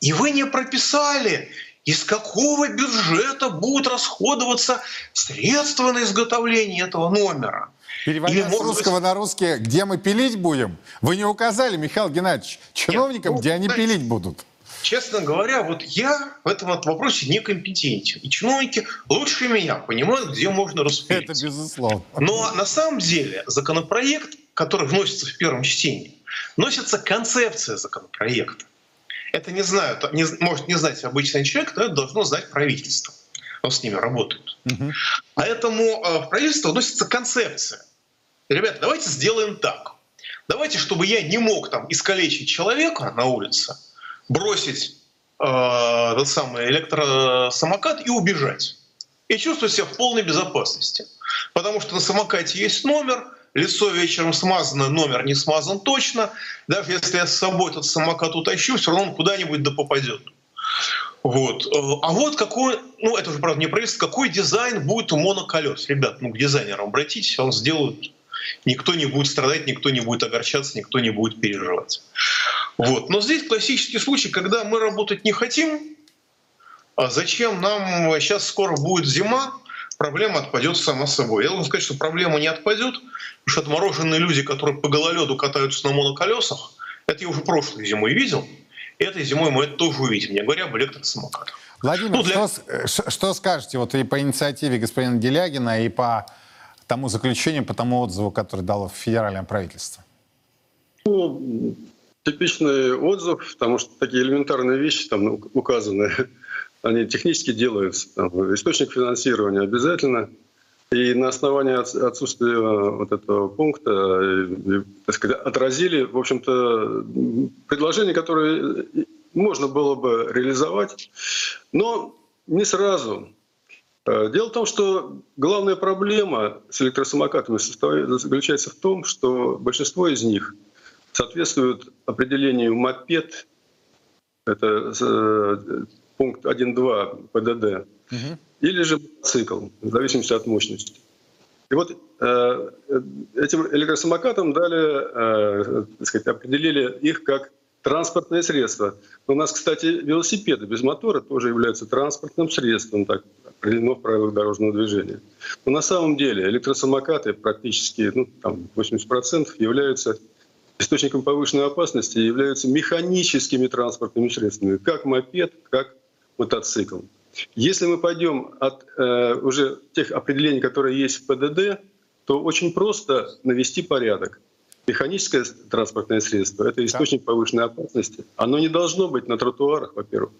И вы не прописали, из какого бюджета будут расходоваться средства на изготовление этого номера. Переводя Или, с русского быть... на русский, где мы пилить будем, вы не указали, Михаил Геннадьевич, чиновникам, Нет, ну, где они знаете, пилить будут. Честно говоря, вот я в этом вопросе некомпетентен. И чиновники лучше меня понимают, где можно распилить. Это безусловно. Но на самом деле законопроект, который вносится в первом чтении, вносится концепция законопроекта. Это не знают, не, может не знать обычный человек, но это должно знать правительство. Он с ними работает. Угу. Поэтому э, в правительство вносится концепция. Ребята, давайте сделаем так. Давайте, чтобы я не мог там искалечить человека на улице, бросить э, этот самый электросамокат и убежать. И чувствовать себя в полной безопасности. Потому что на самокате есть номер, лицо вечером смазано, номер не смазан точно. Даже если я с собой этот самокат утащу, все равно он куда-нибудь да попадет. Вот. А вот какой, ну это уже, правда, не правительство, какой дизайн будет у моноколес. Ребят, ну к дизайнерам обратитесь, он сделает Никто не будет страдать, никто не будет огорчаться, никто не будет переживать. Вот. Но здесь классический случай, когда мы работать не хотим, а зачем нам сейчас скоро будет зима, проблема отпадет сама собой. Я должен сказать, что проблема не отпадет, потому что отмороженные люди, которые по гололеду катаются на моноколесах, это я уже прошлой зимой видел, и этой зимой мы это тоже увидим, не говоря об электросамокатах. Владимир, ну, для... что, что скажете вот и по инициативе господина Делягина, и по тому заключению, по тому отзыву, который дало федеральное правительство? Ну, типичный отзыв, потому что такие элементарные вещи там указаны, они технически делаются. Источник финансирования обязательно. И на основании отсутствия вот этого пункта так сказать, отразили, в общем-то, предложения, которые можно было бы реализовать, но не сразу. Э, дело в том, что главная проблема с электросамокатами заключается в том, что большинство из них соответствуют определению мопед, это э, пункт 1.2 ПДД, угу. или же мотоцикл, в зависимости от мощности. И вот э, этим электросамокатам дали, так сказать, определили их как транспортное средство. У нас, кстати, велосипеды без мотора тоже являются транспортным средством, так определено в правилах дорожного движения. Но на самом деле электросамокаты практически ну, там 80% являются источником повышенной опасности являются механическими транспортными средствами, как мопед, как мотоцикл. Если мы пойдем от э, уже тех определений, которые есть в ПДД, то очень просто навести порядок механическое транспортное средство — это источник повышенной опасности. Оно не должно быть на тротуарах, во-первых.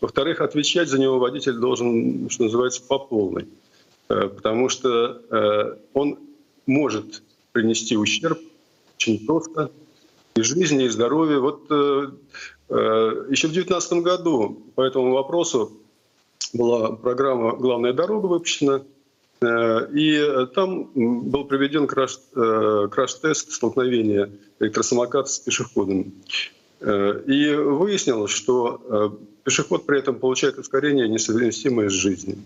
Во-вторых, отвечать за него водитель должен, что называется, по полной. Э, потому что э, он может принести ущерб очень просто и жизни, и здоровью. Вот э, еще в 2019 году по этому вопросу была программа «Главная дорога» выпущена — Э, и там был проведен краш, э, краш-тест столкновения электросамоката с пешеходом. Э, и выяснилось, что пешеход при этом получает ускорение, несовместимое с жизнью.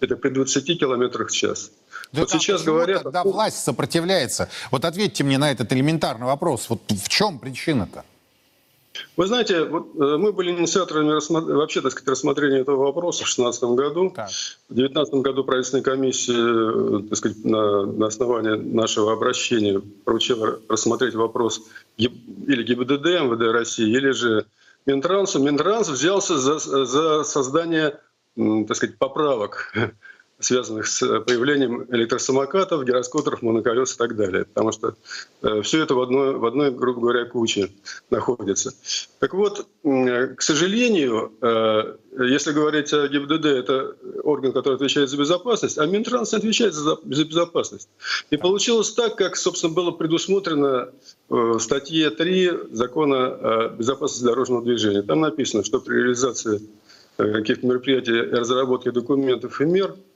Это при 20 километрах в час. Да вот сейчас говорят... Тогда власть сопротивляется. Вот ответьте мне на этот элементарный вопрос. Вот в чем причина-то? Вы знаете, вот э, мы были инициаторами вообще, так сказать, рассмотрения этого вопроса в 2016 году. Так. В 2019 году правительственная комиссия, э, так сказать, на, на основании нашего обращения поручила рассмотреть вопрос или ГИБДД МВД России, или же Минтрансу. Минтранс взялся за, за создание, так сказать, поправок связанных с появлением электросамокатов, гироскутеров, моноколес и так далее. Потому что э, все это в одной, в одной, грубо говоря, куче находится. Так вот, э, к сожалению, э, если говорить о ГИБДД, это орган, который отвечает за безопасность, а Минтранс отвечает за, за безопасность. И получилось так, как, собственно, было предусмотрено в статье 3 закона о безопасности дорожного движения. Там написано, что при реализации каких-то мероприятий разработке документов и мер – Э,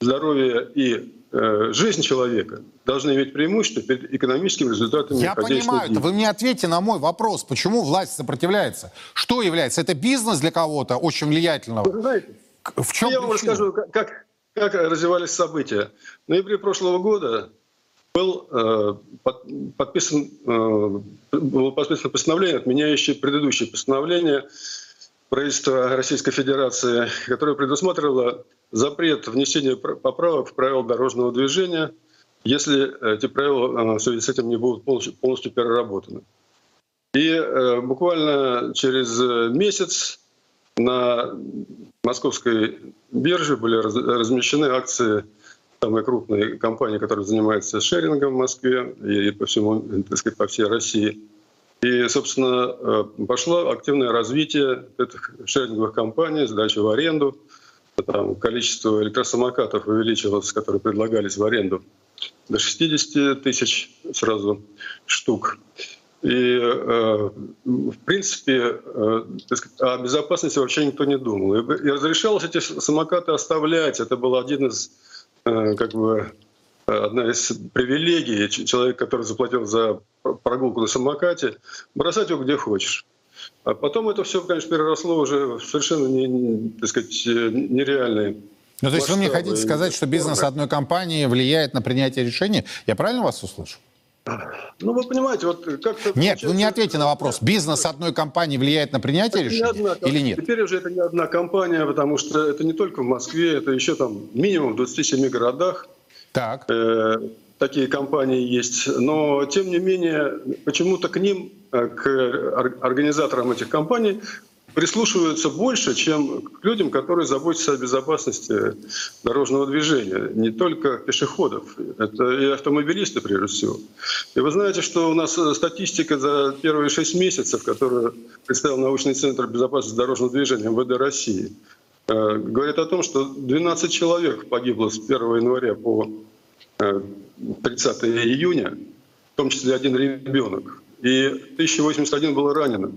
здоровье и э, жизнь человека должны иметь преимущество перед экономическими результатами Я понимаю, это вы мне ответьте на мой вопрос, почему власть сопротивляется? Что является? Это бизнес для кого-то очень влиятельного? Вы знаете, в чем я вам расскажу, как, как развивались события. В ноябре прошлого года был э, подписан, э, было подписано постановление, отменяющее предыдущее постановление правительства Российской Федерации, которое предусматривало запрет внесения поправок в правила дорожного движения, если эти правила э, в связи с этим не будут полностью, полностью переработаны. И э, буквально через месяц на московской бирже были раз, размещены акции самой крупной компании, которая занимается шерингом в Москве и по всему, так сказать, по всей России. И, собственно, э, пошло активное развитие этих шеринговых компаний, сдача в аренду – там количество электросамокатов увеличилось, которые предлагались в аренду, до 60 тысяч сразу штук. И, э, в принципе, э, о безопасности вообще никто не думал. И, разрешалось эти самокаты оставлять. Это был один из, как бы, одна из привилегий человека, который заплатил за прогулку на самокате, бросать его где хочешь. А потом это все, конечно, переросло уже в совершенно не, так сказать, нереальные ну, то есть вы мне хотите сказать, что бизнес одной компании влияет на принятие решений? Я правильно вас услышал? Ну, вы понимаете, вот как-то... Нет, вы не ответьте на вопрос. Бизнес одной компании влияет на принятие это решений не одна, или нет? Теперь уже это не одна компания, потому что это не только в Москве, это еще там минимум в 27 городах. Так. Э, такие компании есть. Но, тем не менее, почему-то к ним Э, к организаторам этих компаний прислушиваются больше, чем к людям, которые заботятся о безопасности дорожного движения. Не только пешеходов, это и автомобилисты прежде всего. И вы знаете, что у нас статистика за первые шесть месяцев, которую представил научный центр безопасности дорожного движения МВД России, э, говорит о том, что 12 человек погибло с 1 января по 30 э, июня, в том числе один ребенок и 1081 было ранено.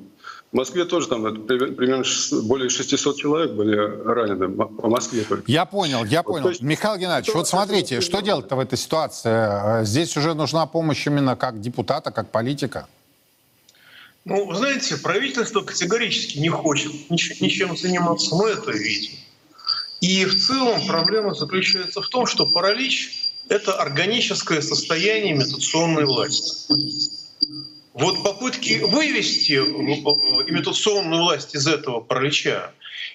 В Москве тоже там примерно более 600 человек были ранены по Москве только. Я понял, я понял. Вот, есть, Михаил Геннадьевич, вот смотрите, что делать-то в этой ситуации? Э, здесь уже нужна помощь именно как депутата, как политика. Ну, знаете, правительство категорически не хочет ничем заниматься, мы это видим. И в целом проблема заключается в том, что паралич — это органическое состояние имитационной власти. Вот попытки вывести имитационную власть из этого паралича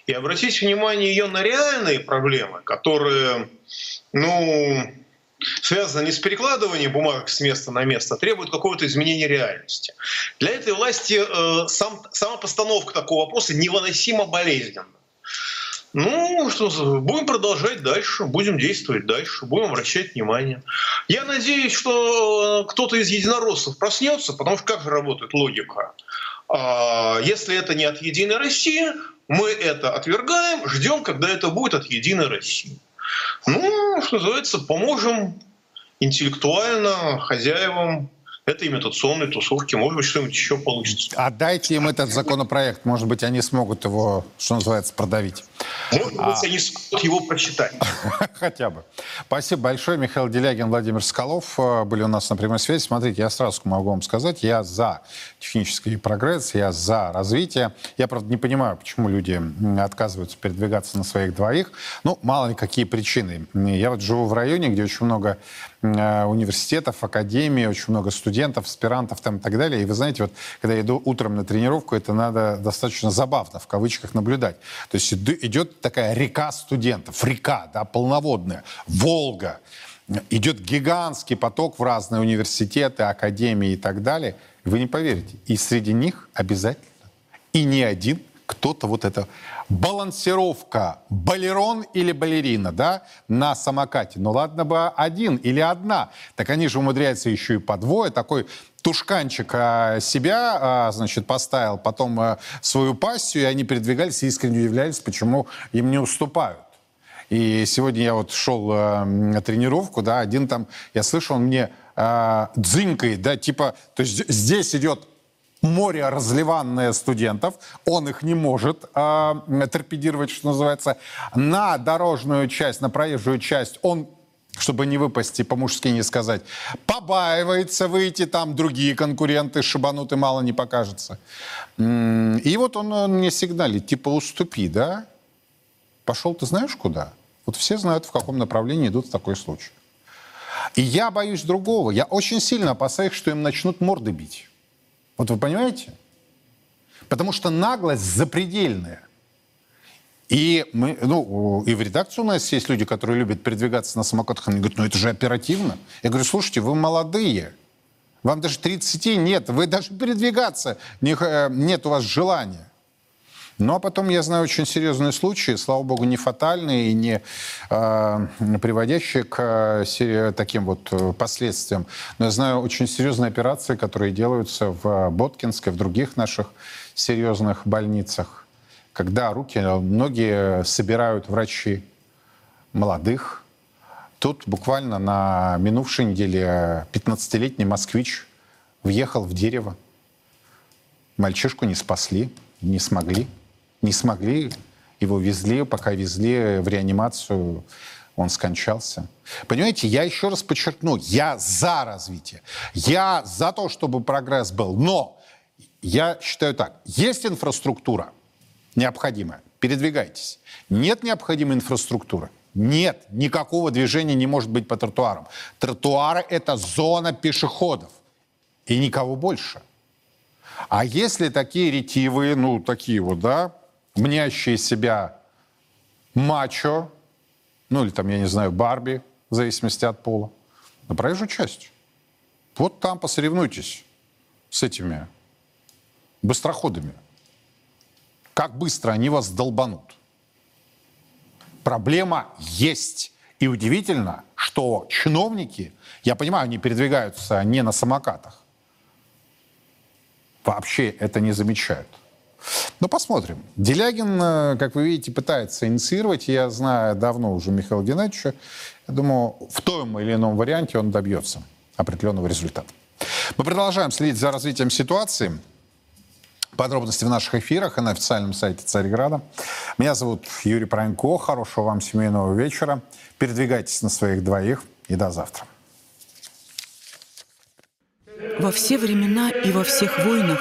и обратить внимание ее на реальные проблемы, которые, ну, связаны не с перекладыванием бумаг с места на место, а требуют какого-то изменения реальности. Для этой власти э, сам, сама постановка такого вопроса невыносимо болезненна. Ну, что, будем продолжать дальше, будем действовать дальше, будем обращать внимание. Я надеюсь, что э, кто-то из единороссов проснется, потому что как же работает логика? А, если это не от «Единой России», мы это отвергаем, ждем, когда это будет от «Единой России». Ну, что называется, поможем интеллектуально хозяевам этой имитационной тусовки. Может быть, что-нибудь еще получится. Отдайте им этот законопроект. Может быть, они смогут его, что называется, продавить. Может быть, а... они смогут его прочитать. Хотя бы. Спасибо большое. Михаил Делягин, Владимир Скалов э, были у нас на прямой связи. Смотрите, я сразу могу вам сказать, я за технический прогресс, я за развитие. Я, правда, не понимаю, почему люди отказываются передвигаться на своих двоих. Ну, мало ли какие причины. Я вот живу в районе, где очень много университетов, академий, очень много студентов, аспирантов там и так далее. И вы знаете, вот когда я иду утром на тренировку, это надо достаточно забавно, в кавычках, наблюдать. То есть идет такая река студентов, река, да, полноводная, Волга. Идет гигантский поток в разные университеты, академии и так далее. Вы не поверите, и среди них обязательно, и не один кто-то вот это балансировка балерон или балерина, да, на самокате. Ну ладно бы один или одна. Так они же умудряются еще и по двое. Такой тушканчик а, себя, а, значит, поставил, потом а, свою пассию, и они передвигались и искренне удивлялись, почему им не уступают. И сегодня я вот шел э, на тренировку, да, один там, я слышу, он мне э, дзынькает, да, типа, то есть здесь идет море разливанное студентов, он их не может э, торпедировать, что называется. На дорожную часть, на проезжую часть он чтобы не выпасть и по-мужски не сказать, побаивается выйти, там другие конкуренты шибануты мало не покажется. И вот он, он мне сигналит, типа уступи, да? Пошел ты знаешь куда? Вот все знают, в каком направлении идут в такой случай. И я боюсь другого. Я очень сильно опасаюсь, что им начнут морды бить. Вот вы понимаете? Потому что наглость запредельная. И, мы, ну, и в редакции у нас есть люди, которые любят передвигаться на самокатах. Они говорят, ну это же оперативно. Я говорю, слушайте, вы молодые. Вам даже 30 нет. Вы даже передвигаться э, нет у вас желания. Ну, а потом я знаю очень серьезные случаи, слава богу, не фатальные и не э, приводящие к э, таким вот э, последствиям. Но я знаю очень серьезные операции, которые делаются в Боткинской, в других наших серьезных больницах когда руки, ноги собирают врачи молодых. Тут буквально на минувшей неделе 15-летний москвич въехал в дерево. Мальчишку не спасли, не смогли. Не смогли, его везли, пока везли в реанимацию, он скончался. Понимаете, я еще раз подчеркну, я за развитие. Я за то, чтобы прогресс был. Но я считаю так, есть инфраструктура – необходимое. Передвигайтесь. Нет необходимой инфраструктуры. Нет, никакого движения не может быть по тротуарам. Тротуары – это зона пешеходов. И никого больше. А если такие ретивые, ну, такие вот, да, мнящие себя мачо, ну, или там, я не знаю, Барби, в зависимости от пола, на проезжую часть. Вот там посоревнуйтесь с этими быстроходами как быстро они вас долбанут. Проблема есть. И удивительно, что чиновники, я понимаю, они передвигаются не на самокатах, вообще это не замечают. Но посмотрим. Делягин, э, как вы видите, пытается инициировать. Я знаю давно уже Михаила Геннадьевича. Я думаю, в том или ином варианте он добьется определенного результата. Мы продолжаем следить за развитием ситуации. Подробности в наших эфирах и на официальном сайте Царьграда. Меня зовут Юрий Пронько. Хорошего вам семейного вечера. Передвигайтесь на своих двоих и до завтра. Во все времена и во всех войнах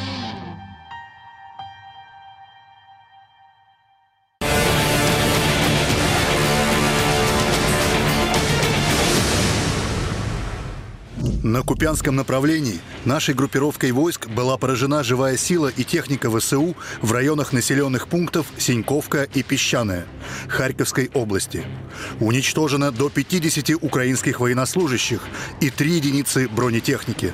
На Купянском направлении нашей группировкой войск была поражена живая сила и техника ВСУ в районах населенных пунктов Синьковка и Песчаная Харьковской области. Уничтожено до 50 украинских военнослужащих и 3 единицы бронетехники.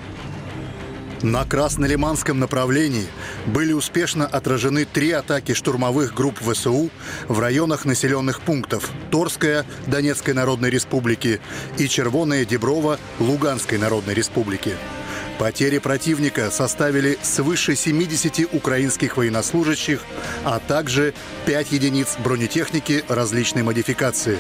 На Краснолиманском направлении были успешно отражены три атаки штурмовых групп ВСУ в районах населенных пунктов Торская Донецкой Народной Республики и Червоная Деброва Луганской Народной Республики. Потери противника составили свыше 70 украинских военнослужащих, а также 5 единиц бронетехники различной модификации.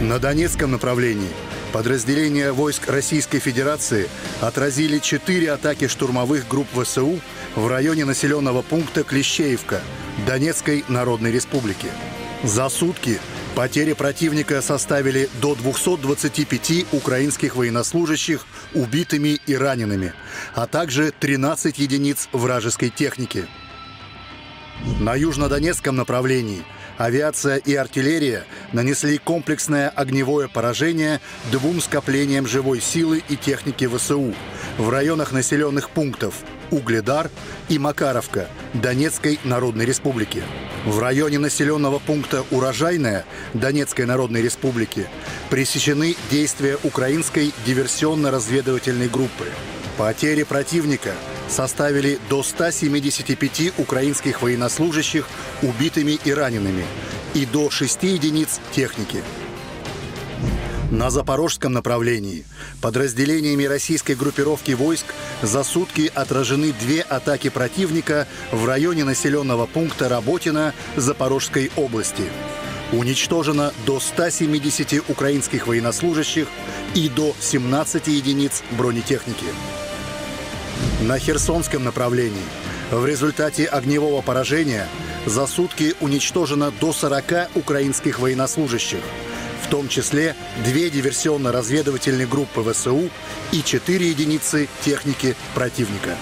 На Донецком направлении подразделения войск Российской Федерации отразили 4 атаки штурмовых групп ВСУ в районе населенного пункта Клещеевка Донецкой Народной Республики. За сутки Потери противника составили до 225 украинских военнослужащих убитыми и ранеными, а также 13 единиц вражеской техники. На южнодонецком направлении авиация и артиллерия нанесли комплексное огневое поражение двум скоплениям живой силы и техники ВСУ в районах населенных пунктов Угледар и Макаровка Донецкой Народной Республики. В районе населенного пункта Урожайная Донецкой Народной Республики пресечены действия украинской диверсионно-разведывательной группы. Потери противника составили до 175 украинских военнослужащих убитыми и ранеными и до 6 единиц техники. На запорожском направлении подразделениями российской группировки войск за сутки отражены две атаки противника в районе населенного пункта Работина Запорожской области. Уничтожено до 170 украинских военнослужащих и до 17 единиц бронетехники. На Херсонском направлении в результате огневого поражения за сутки уничтожено до 40 украинских военнослужащих – в том числе две диверсионно-разведывательные группы ВСУ и четыре единицы техники противника.